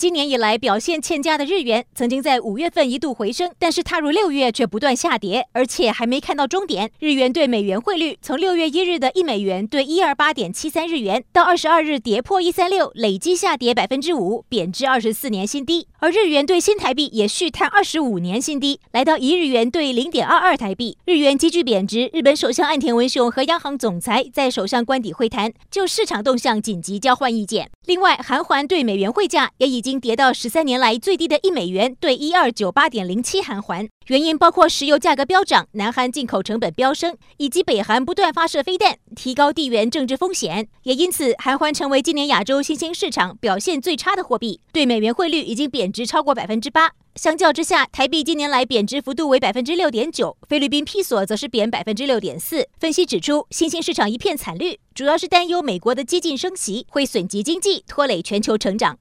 今年以来表现欠佳的日元，曾经在五月份一度回升，但是踏入六月却不断下跌，而且还没看到终点。日元兑美元汇率从六月一日的一美元兑一二八点七三日元，到二十二日跌破一三六，累计下跌百分之五，贬值二十四年新低。而日元兑新台币也续探二十五年新低，来到一日元兑零点二二台币。日元急剧贬值，日本首相岸田文雄和央行总裁在首相官邸会谈，就市场动向紧急交换意见。另外，韩环对美元汇价也已经。已经跌到十三年来最低的一美元兑一二九八点零七韩环，原因包括石油价格飙涨、南韩进口成本飙升，以及北韩不断发射飞弹，提高地缘政治风险。也因此，韩环成为今年亚洲新兴市场表现最差的货币，对美元汇率已经贬值超过百分之八。相较之下，台币近年来贬值幅度为百分之六点九，菲律宾披索则是贬百分之六点四。分析指出，新兴市场一片惨绿，主要是担忧美国的激进升息会损及经济，拖累全球成长。